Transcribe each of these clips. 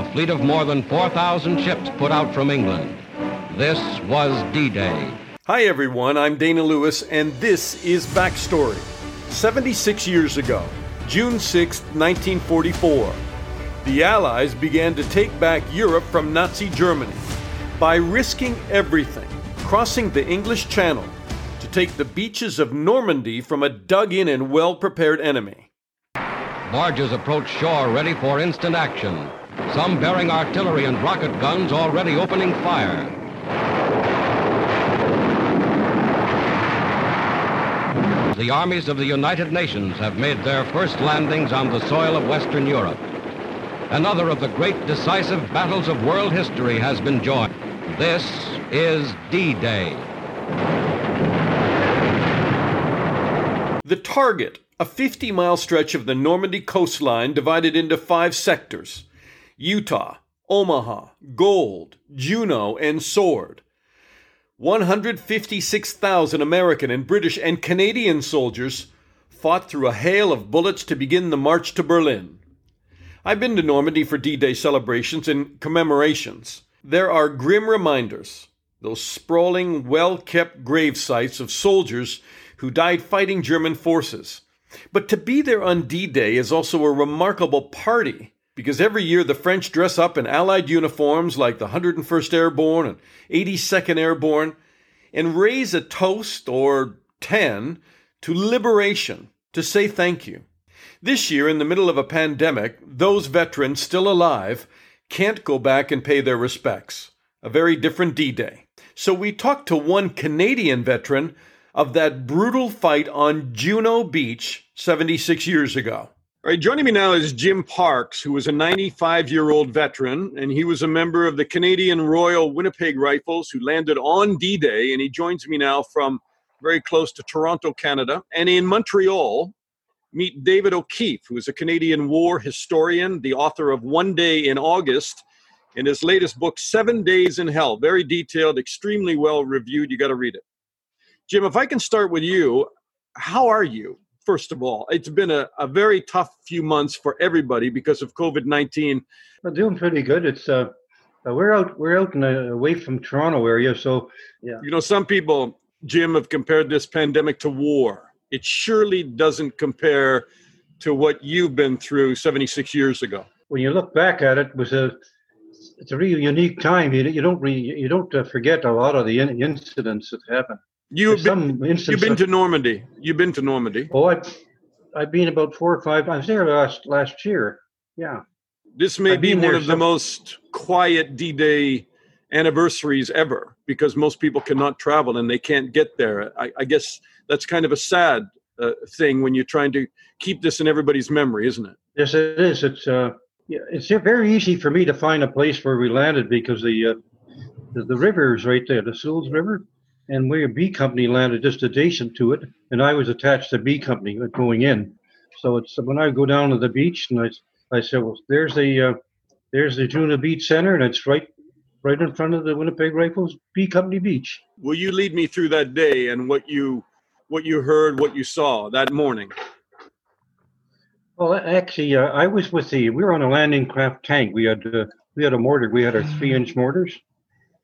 a fleet of more than 4,000 ships put out from England. This was D Day. Hi, everyone. I'm Dana Lewis, and this is Backstory. 76 years ago, June 6, 1944, the Allies began to take back Europe from Nazi Germany by risking everything, crossing the English Channel to take the beaches of Normandy from a dug in and well prepared enemy. Barges approached shore ready for instant action, some bearing artillery and rocket guns already opening fire. The armies of the United Nations have made their first landings on the soil of Western Europe. Another of the great decisive battles of world history has been joined. This is D-Day. The target, a 50 mile stretch of the Normandy coastline divided into five sectors Utah, Omaha, Gold, Juno, and Sword. 156,000 American and British and Canadian soldiers fought through a hail of bullets to begin the march to Berlin. I've been to Normandy for D Day celebrations and commemorations. There are grim reminders, those sprawling, well kept grave sites of soldiers who died fighting German forces. But to be there on D Day is also a remarkable party because every year the French dress up in Allied uniforms like the 101st Airborne and 82nd Airborne and raise a toast or 10 to liberation to say thank you. This year, in the middle of a pandemic, those veterans still alive can't go back and pay their respects. A very different D Day. So we talked to one Canadian veteran of that brutal fight on Juno Beach 76 years ago. All right, joining me now is Jim Parks, who was a 95 year old veteran, and he was a member of the Canadian Royal Winnipeg Rifles who landed on D Day. And he joins me now from very close to Toronto, Canada. And in Montreal, meet David O'Keefe, who is a Canadian war historian, the author of One Day in August, and his latest book, Seven Days in Hell. Very detailed, extremely well reviewed. You got to read it. Jim, if I can start with you, how are you? First of all. It's been a, a very tough few months for everybody because of COVID 19. I'm doing pretty good. It's uh, uh, we're out we're out in a, away from Toronto area, so yeah. You know, some people, Jim, have compared this pandemic to war. It surely doesn't compare to what you've been through 76 years ago. When you look back at it, it was a it's a really unique time. You, you don't really, you don't uh, forget a lot of the in, incidents that happened. You've been, you've been to Normandy. You've been to Normandy. Oh, I've, I've been about four or five. I was there last last year. Yeah. This may I've be one of some... the most quiet D-Day anniversaries ever because most people cannot travel and they can't get there. I, I guess that's kind of a sad uh, thing when you're trying to keep this in everybody's memory, isn't it? Yes, it is. It's uh, yeah, it's very easy for me to find a place where we landed because the uh, the, the river is right there, the Seulles River and a B company landed just adjacent to it, and I was attached to B company going in. So it's when I go down to the beach, and I, I said, well, there's the uh, there's the Juno Beach Center, and it's right right in front of the Winnipeg Rifles B Company Beach. Will you lead me through that day and what you what you heard, what you saw that morning? Well, actually, uh, I was with the. We were on a landing craft tank. We had uh, we had a mortar. We had our three inch mortars,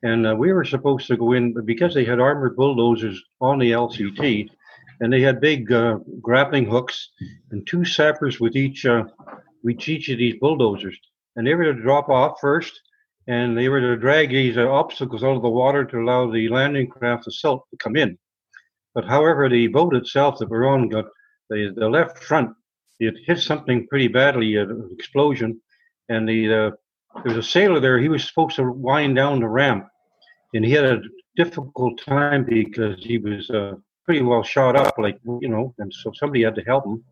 and uh, we were supposed to go in, but because they had armored bulldozers on the LCT, and they had big uh, grappling hooks and two sappers with each uh, with each of these bulldozers, and they were to drop off first, and they were to drag these uh, obstacles out of the water to allow the landing craft itself to come in. But however, the boat itself that we're on got the, the left front, it hit something pretty badly, uh, an explosion, and the uh, there was a sailor there. He was supposed to wind down the ramp, and he had a difficult time because he was uh, pretty well shot up, like you know, and so somebody had to help him.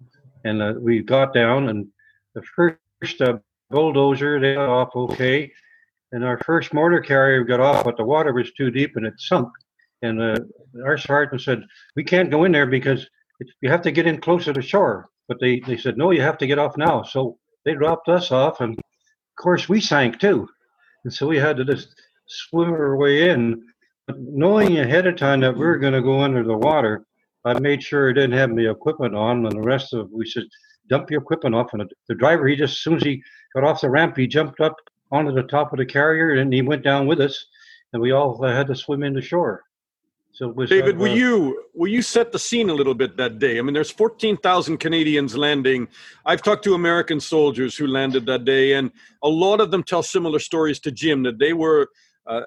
And uh, we got down, and the first uh, bulldozer they got off okay, and our first mortar carrier got off, but the water was too deep and it sunk. And uh, our sergeant said, "We can't go in there because you have to get in closer to shore." But they they said, "No, you have to get off now." So they dropped us off, and of course, we sank too. And so we had to just swim our way in. But knowing ahead of time that we were going to go under the water, I made sure I didn't have my equipment on. And the rest of we said, dump your equipment off. And the driver, he just, as soon as he got off the ramp, he jumped up onto the top of the carrier, and he went down with us, and we all had to swim into shore. So was, David, uh, will you will you set the scene a little bit that day? I mean, there's 14,000 Canadians landing. I've talked to American soldiers who landed that day, and a lot of them tell similar stories to Jim that they were uh,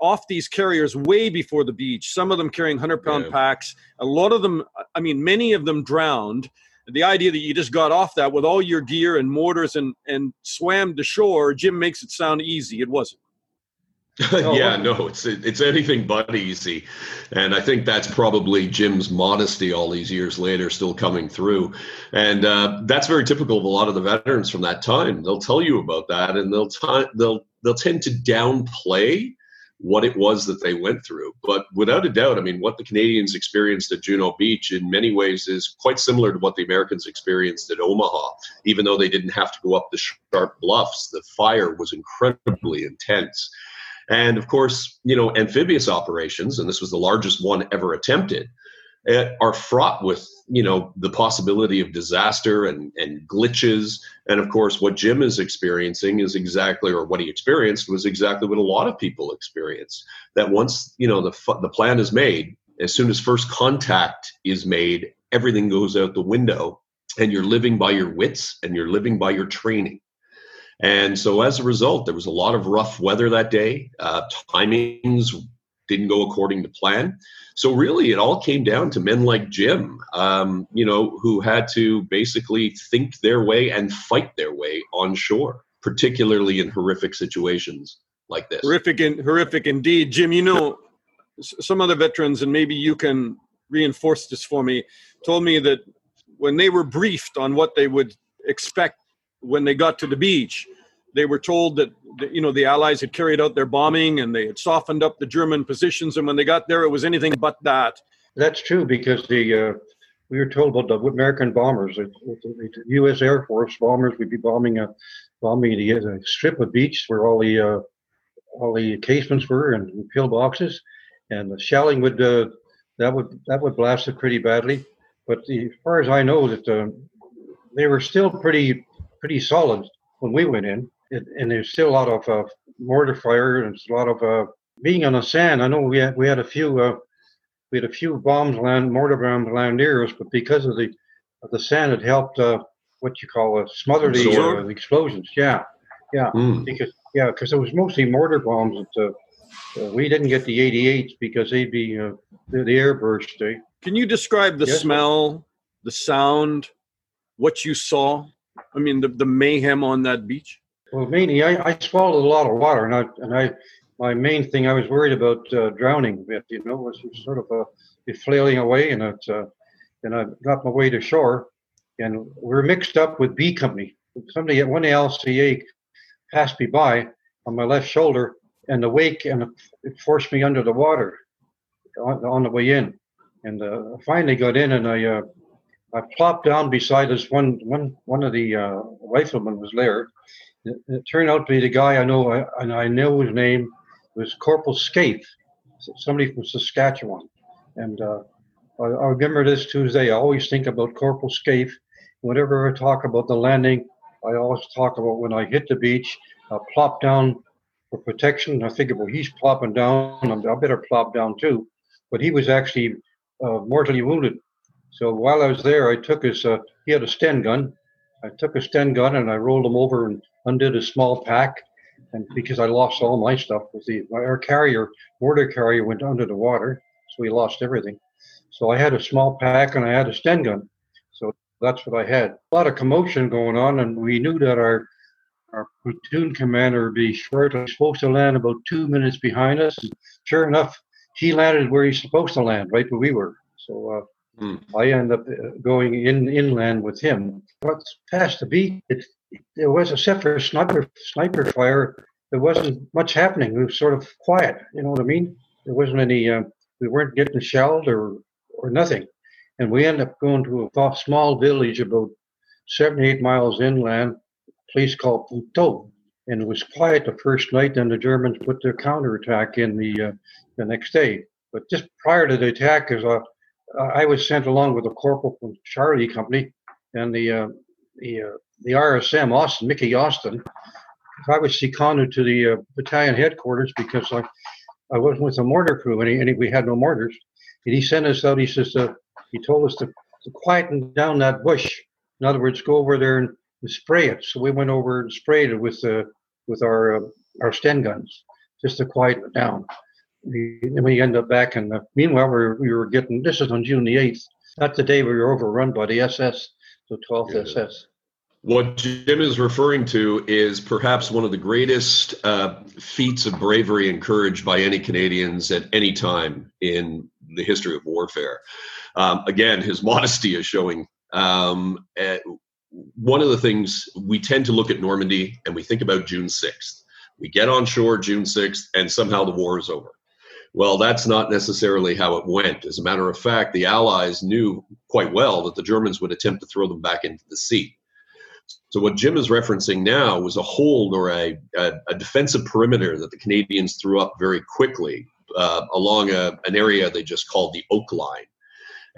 off these carriers way before the beach. Some of them carrying 100 pound yeah. packs. A lot of them, I mean, many of them drowned. The idea that you just got off that with all your gear and mortars and and swam to shore, Jim makes it sound easy. It wasn't. yeah, no, it's it's anything but easy, and I think that's probably Jim's modesty all these years later still coming through, and uh, that's very typical of a lot of the veterans from that time. They'll tell you about that, and they'll t- they'll they'll tend to downplay what it was that they went through. But without a doubt, I mean, what the Canadians experienced at Juno Beach in many ways is quite similar to what the Americans experienced at Omaha. Even though they didn't have to go up the sharp bluffs, the fire was incredibly intense and of course, you know, amphibious operations, and this was the largest one ever attempted, are fraught with, you know, the possibility of disaster and, and glitches. And of course, what Jim is experiencing is exactly, or what he experienced was exactly what a lot of people experience. That once, you know, the, the plan is made, as soon as first contact is made, everything goes out the window and you're living by your wits and you're living by your training. And so as a result, there was a lot of rough weather that day. Uh, timings didn't go according to plan. So really, it all came down to men like Jim, um, you know, who had to basically think their way and fight their way on shore, particularly in horrific situations like this. Horrific and horrific indeed, Jim. You know, some other veterans, and maybe you can reinforce this for me, told me that when they were briefed on what they would expect when they got to the beach, they were told that you know the Allies had carried out their bombing and they had softened up the German positions, and when they got there, it was anything but that. That's true because the uh, we were told about the American bombers, the, the, U.S. Air Force bombers would be bombing a bombing the, the strip of beach where all the uh, all the casements were and pillboxes, and the shelling would uh, that would that would blast it pretty badly. But the, as far as I know, that uh, they were still pretty pretty solid when we went in. It, and there's still a lot of uh, mortar fire and a lot of uh, being on the sand. I know we had we had a few uh, we had a few bombs land mortar bombs land near us, but because of the of the sand, it helped uh, what you call uh, smother the, uh, explosions. Yeah, yeah, mm. because yeah, because it was mostly mortar bombs that. Uh, uh, we didn't get the 88s because they'd be uh, the, the airburst. Eh? Can you describe the yes, smell, the sound, what you saw? I mean, the, the mayhem on that beach? Well, mainly, I, I swallowed a lot of water, and I, and I, my main thing, I was worried about uh, drowning a bit, you know, was sort of uh, be flailing away, and it, uh, and I got my way to shore, and we are mixed up with B Company. Somebody at one LCA passed me by on my left shoulder, and the wake, and it forced me under the water on, on the way in. And uh, I finally got in, and I uh, I plopped down beside us. One, one, one of the uh, riflemen was there. It, turned out to be the guy I know, and I know his name was Corporal Scaife, somebody from Saskatchewan. And uh, I, I, remember this Tuesday. I always think about Corporal Scaife. Whenever I talk about the landing, I always talk about when I hit the beach, I plop down for protection. I figure, well, he's plopping down. I better plop down too. But he was actually uh, mortally wounded so while I was there, I took his, uh, he had a Sten gun. I took a Sten gun and I rolled him over and undid a small pack. And because I lost all my stuff, with the our carrier, mortar carrier, went under the water, so we lost everything. So I had a small pack and I had a Sten gun. So that's what I had. A lot of commotion going on, and we knew that our our platoon commander would be shortly supposed to land about two minutes behind us. And sure enough, he landed where he's supposed to land, right where we were. So uh, Mm. I end up uh, going in inland with him. But past the beach, it, there was, except for sniper sniper fire, there wasn't much happening. It was sort of quiet. You know what I mean? There wasn't any. Uh, we weren't getting shelled or or nothing. And we end up going to a small village about seven eight miles inland, a place called Putot. And it was quiet the first night. Then the Germans put their counterattack in the uh, the next day. But just prior to the attack, as a I was sent along with a corporal from Charlie Company and the uh, the uh, the RSM Austin Mickey Austin I was seconded to the uh, battalion headquarters because I, I wasn't with a mortar crew and, he, and he, we had no mortars. And he sent us out. He says, uh, he told us to, to quieten down that bush. In other words, go over there and, and spray it. So we went over and sprayed it with uh, with our uh, our Sten guns just to quieten it down. We, ended up back, and meanwhile we were, we were getting. This is on June the eighth. Not the day we were overrun by the SS, the 12th yeah. SS. What Jim is referring to is perhaps one of the greatest uh, feats of bravery and courage by any Canadians at any time in the history of warfare. Um, again, his modesty is showing. Um, uh, one of the things we tend to look at Normandy and we think about June 6th. We get on shore June 6th and somehow the war is over. Well, that's not necessarily how it went. As a matter of fact, the Allies knew quite well that the Germans would attempt to throw them back into the sea. So, what Jim is referencing now was a hold or a, a, a defensive perimeter that the Canadians threw up very quickly uh, along a, an area they just called the Oak Line.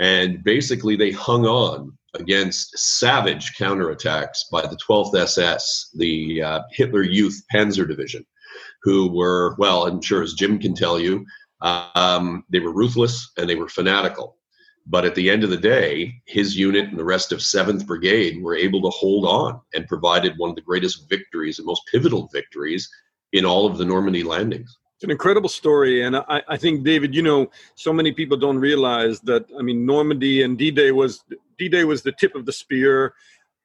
And basically, they hung on against savage counterattacks by the 12th SS, the uh, Hitler Youth Panzer Division, who were, well, I'm sure as Jim can tell you, um, they were ruthless and they were fanatical. But at the end of the day, his unit and the rest of 7th Brigade were able to hold on and provided one of the greatest victories and most pivotal victories in all of the Normandy landings. It's an incredible story. And I, I think, David, you know, so many people don't realize that, I mean, Normandy and D Day was D Day was the tip of the spear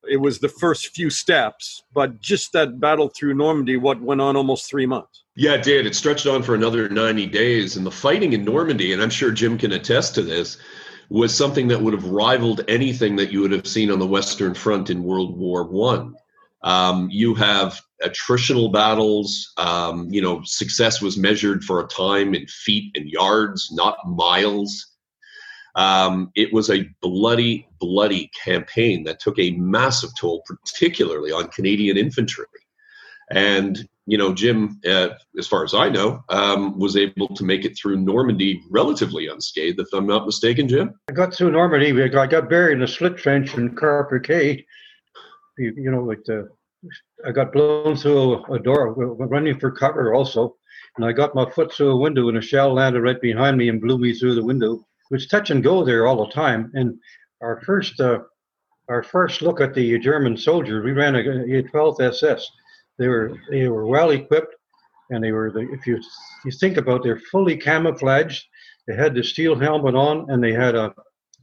it was the first few steps, but just that battle through Normandy, what went on almost three months. Yeah, it did. It stretched on for another 90 days. And the fighting in Normandy, and I'm sure Jim can attest to this, was something that would have rivaled anything that you would have seen on the Western Front in World War One. Um, you have attritional battles. Um, you know, success was measured for a time in feet and yards, not miles. Um, it was a bloody, bloody campaign that took a massive toll, particularly on Canadian infantry. And, you know, Jim, uh, as far as I know, um, was able to make it through Normandy relatively unscathed, if I'm not mistaken, Jim. I got through Normandy. I got buried in a slit trench in Carpiquet. You, you know, like the, I got blown through a, a door, running for cover also. And I got my foot through a window, and a shell landed right behind me and blew me through the window was touch and go there all the time. And our first uh, our first look at the German soldiers, we ran a, a 12th SS. They were they were well equipped, and they were the, if you you think about, they're fully camouflaged. They had the steel helmet on, and they had a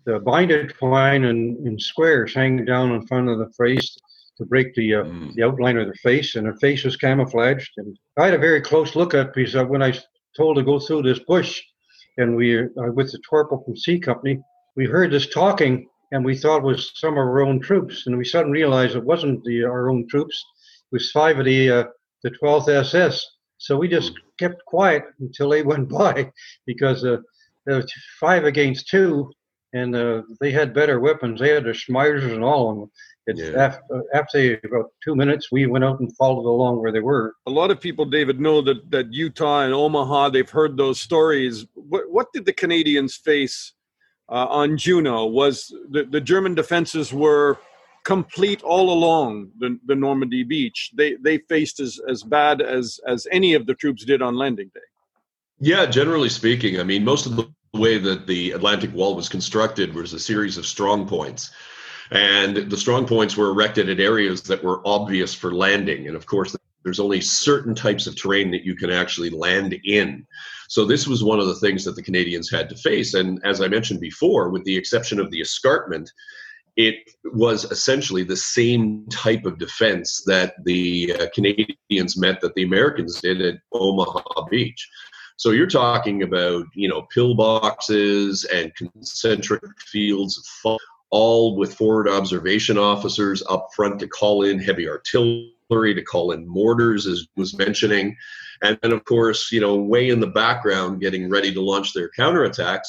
the binded twine in, in squares hanging down in front of the face to break the uh, mm. the outline of their face, and their face was camouflaged. And I had a very close look at because when I told to go through this bush, and we uh, with the Torpel from C Company, we heard this talking, and we thought it was some of our own troops, and we suddenly realized it wasn't the our own troops. It was five of the uh, the 12th SS. So we just kept quiet until they went by, because uh, there was five against two, and uh, they had better weapons. They had their Schmeissers and all of them. It's yeah. after, after about two minutes, we went out and followed along where they were. A lot of people, David, know that, that Utah and Omaha, they've heard those stories. What, what did the Canadians face uh, on Juno? Was the, the German defenses were complete all along the, the Normandy beach. They, they faced as, as bad as, as any of the troops did on landing day. Yeah, generally speaking, I mean, most of the way that the Atlantic Wall was constructed was a series of strong points. And the strong points were erected at areas that were obvious for landing. And of course, there's only certain types of terrain that you can actually land in. So this was one of the things that the Canadians had to face. And as I mentioned before, with the exception of the escarpment, it was essentially the same type of defense that the uh, Canadians met that the Americans did at Omaha Beach. So you're talking about, you know, pillboxes and concentric fields of all with forward observation officers up front to call in heavy artillery, to call in mortars, as was mentioning. And then, of course, you know, way in the background, getting ready to launch their counterattacks,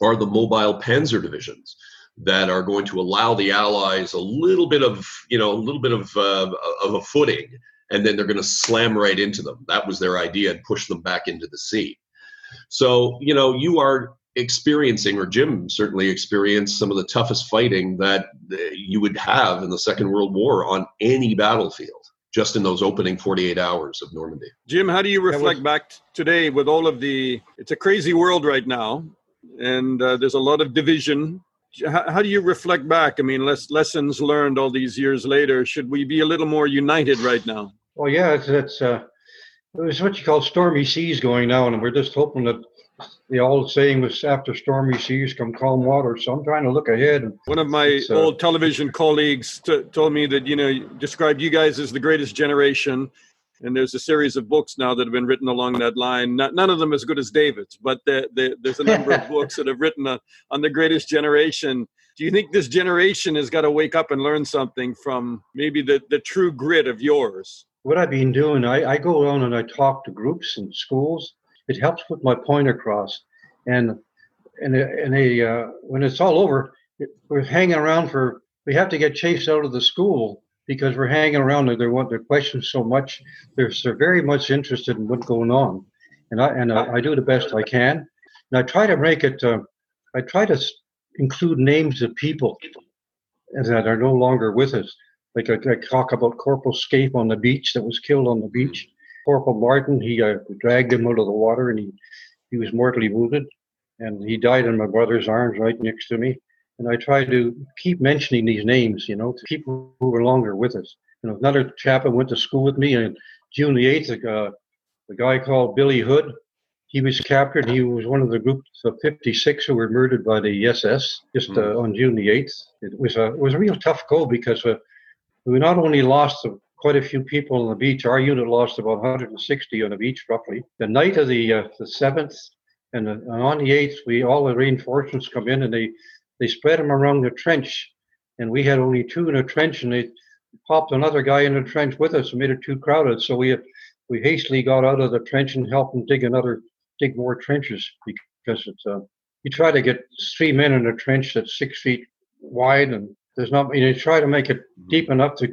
are the mobile panzer divisions that are going to allow the Allies a little bit of, you know, a little bit of, uh, of a footing, and then they're going to slam right into them. That was their idea and push them back into the sea. So, you know, you are experiencing, or Jim certainly experienced, some of the toughest fighting that you would have in the Second World War on any battlefield. Just in those opening 48 hours of Normandy. Jim, how do you reflect was- back today with all of the? It's a crazy world right now, and uh, there's a lot of division. How, how, do you reflect back? I mean, less, lessons learned all these years later. Should we be a little more united right now? Well, yeah, it's, it's uh, it's what you call stormy seas going now, and we're just hoping that the old saying was after stormy seas come calm water. So I'm trying to look ahead. One of my uh, old television colleagues t- told me that, you know, described you guys as the greatest generation. And there's a series of books now that have been written along that line. Not, none of them as good as David's, but the, the, there's a number of books that have written a, on the greatest generation. Do you think this generation has got to wake up and learn something from maybe the, the true grit of yours? What I've been doing, I, I go around and I talk to groups and schools it helps put my point across. And and and a uh, when it's all over, it, we're hanging around for. We have to get chased out of the school because we're hanging around and they want their questions so much. They're they're very much interested in what's going on, and I and I, I do the best I can. And I try to make it. Uh, I try to include names of people that are no longer with us. Like I, I talk about Corporal Scaife on the beach that was killed on the beach. Corporal Martin, he uh, dragged him out of the water and he, he was mortally wounded. And he died in my brother's arms right next to me. And I try to keep mentioning these names, you know, to people who were longer with us. You know, another chap that went to school with me on June the 8th, uh, a guy called Billy Hood, he was captured. He was one of the group of 56 who were murdered by the SS just uh, mm. on June the 8th. It was a it was a real tough go because uh, we not only lost quite a few people on the beach. Our unit lost about 160 on the beach, roughly. The night of the uh, the seventh and, and on the eighth, we all the reinforcements come in and they they spread them around the trench, and we had only two in a trench, and they popped another guy in the trench with us and made it too crowded. So we we hastily got out of the trench and helped them dig another dig more trenches because it's uh, you try to get three men in a trench that's six feet wide and there's not you, know, try to make it deep enough to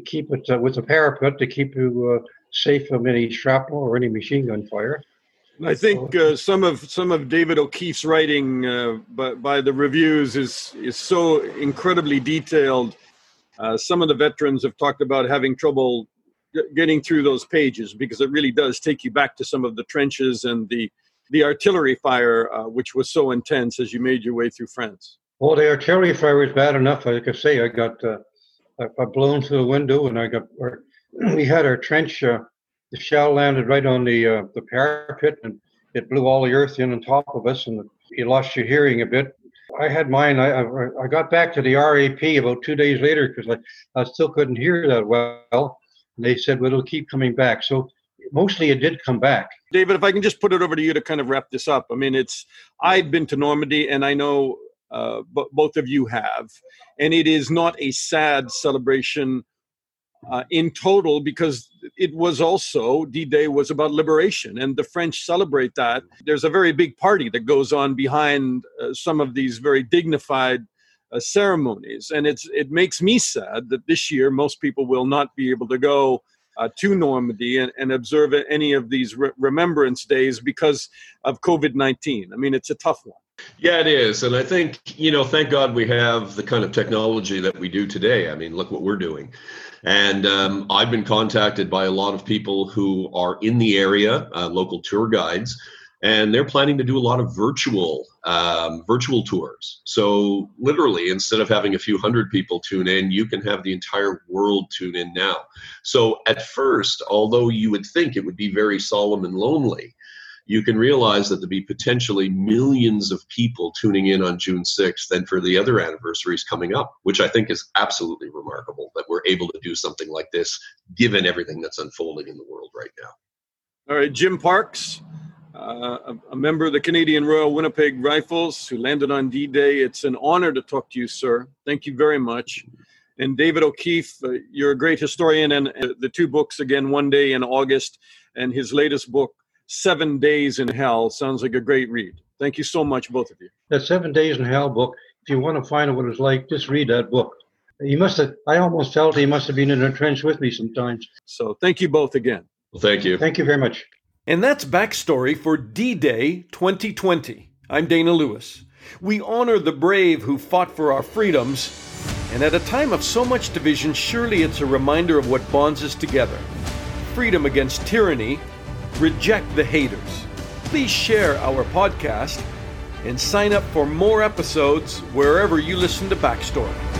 keep it uh, with a parapet to keep you uh, safe from any shrapnel or any machine gun fire. I think uh, some of some of David O'Keefe's writing uh, by, by, the reviews is is so incredibly detailed. Uh, some of the veterans have talked about having trouble getting through those pages because it really does take you back to some of the trenches and the the artillery fire, uh, which was so intense as you made your way through France. Well, the artillery fire was bad enough. Like I say, I got I blown through the window, and I got. we had our trench. Uh, the shell landed right on the uh, the parapet, and it blew all the earth in on top of us, and you lost your hearing a bit. I had mine. I I, got back to the RAP about two days later because I, I still couldn't hear that well. And they said, "Well, it'll keep coming back." So mostly it did come back. David, if I can just put it over to you to kind of wrap this up. I mean, it's I've been to Normandy, and I know uh, both of you have. And it is not a sad celebration uh, in total because it was also d-day was about liberation and the french celebrate that there's a very big party that goes on behind uh, some of these very dignified uh, ceremonies and it's it makes me sad that this year most people will not be able to go uh, to Normandy and, and, observe any of these re- remembrance days because of COVID 19. I mean, it's a tough one. Yeah, it is. And I think, you know, thank God we have the kind of technology that we do today. I mean, look what we're doing. And um, I've been contacted by a lot of people who are in the area, uh, local tour guides, and they're planning to do a lot of virtual um, virtual tours. So literally, instead of having a few hundred people tune in, you can have the entire world tune in now. So at first, although you would think it would be very solemn and lonely, you can realize that there'll be potentially millions of people tuning in on June 6th and for the other anniversaries coming up, which I think is absolutely remarkable that we're able to do something like this given everything that's unfolding in the world right now. All right, Jim Parks, uh, a member of the Canadian Royal Winnipeg Rifles who landed on D Day. It's an honor to talk to you, sir. Thank you very much. And David O'Keefe, uh, you're a great historian, and uh, the two books again, One Day in August, and his latest book, Seven Days in Hell sounds like a great read. Thank you so much, both of you. That Seven Days in Hell book, if you want to find out what it's like, just read that book. He must have, I almost felt he must have been in a trench with me sometimes. So thank you both again. Well, thank you. Thank you very much. And that's backstory for D Day 2020. I'm Dana Lewis. We honor the brave who fought for our freedoms And at a time of so much division, surely it's a reminder of what bonds us together freedom against tyranny, reject the haters. Please share our podcast and sign up for more episodes wherever you listen to Backstory.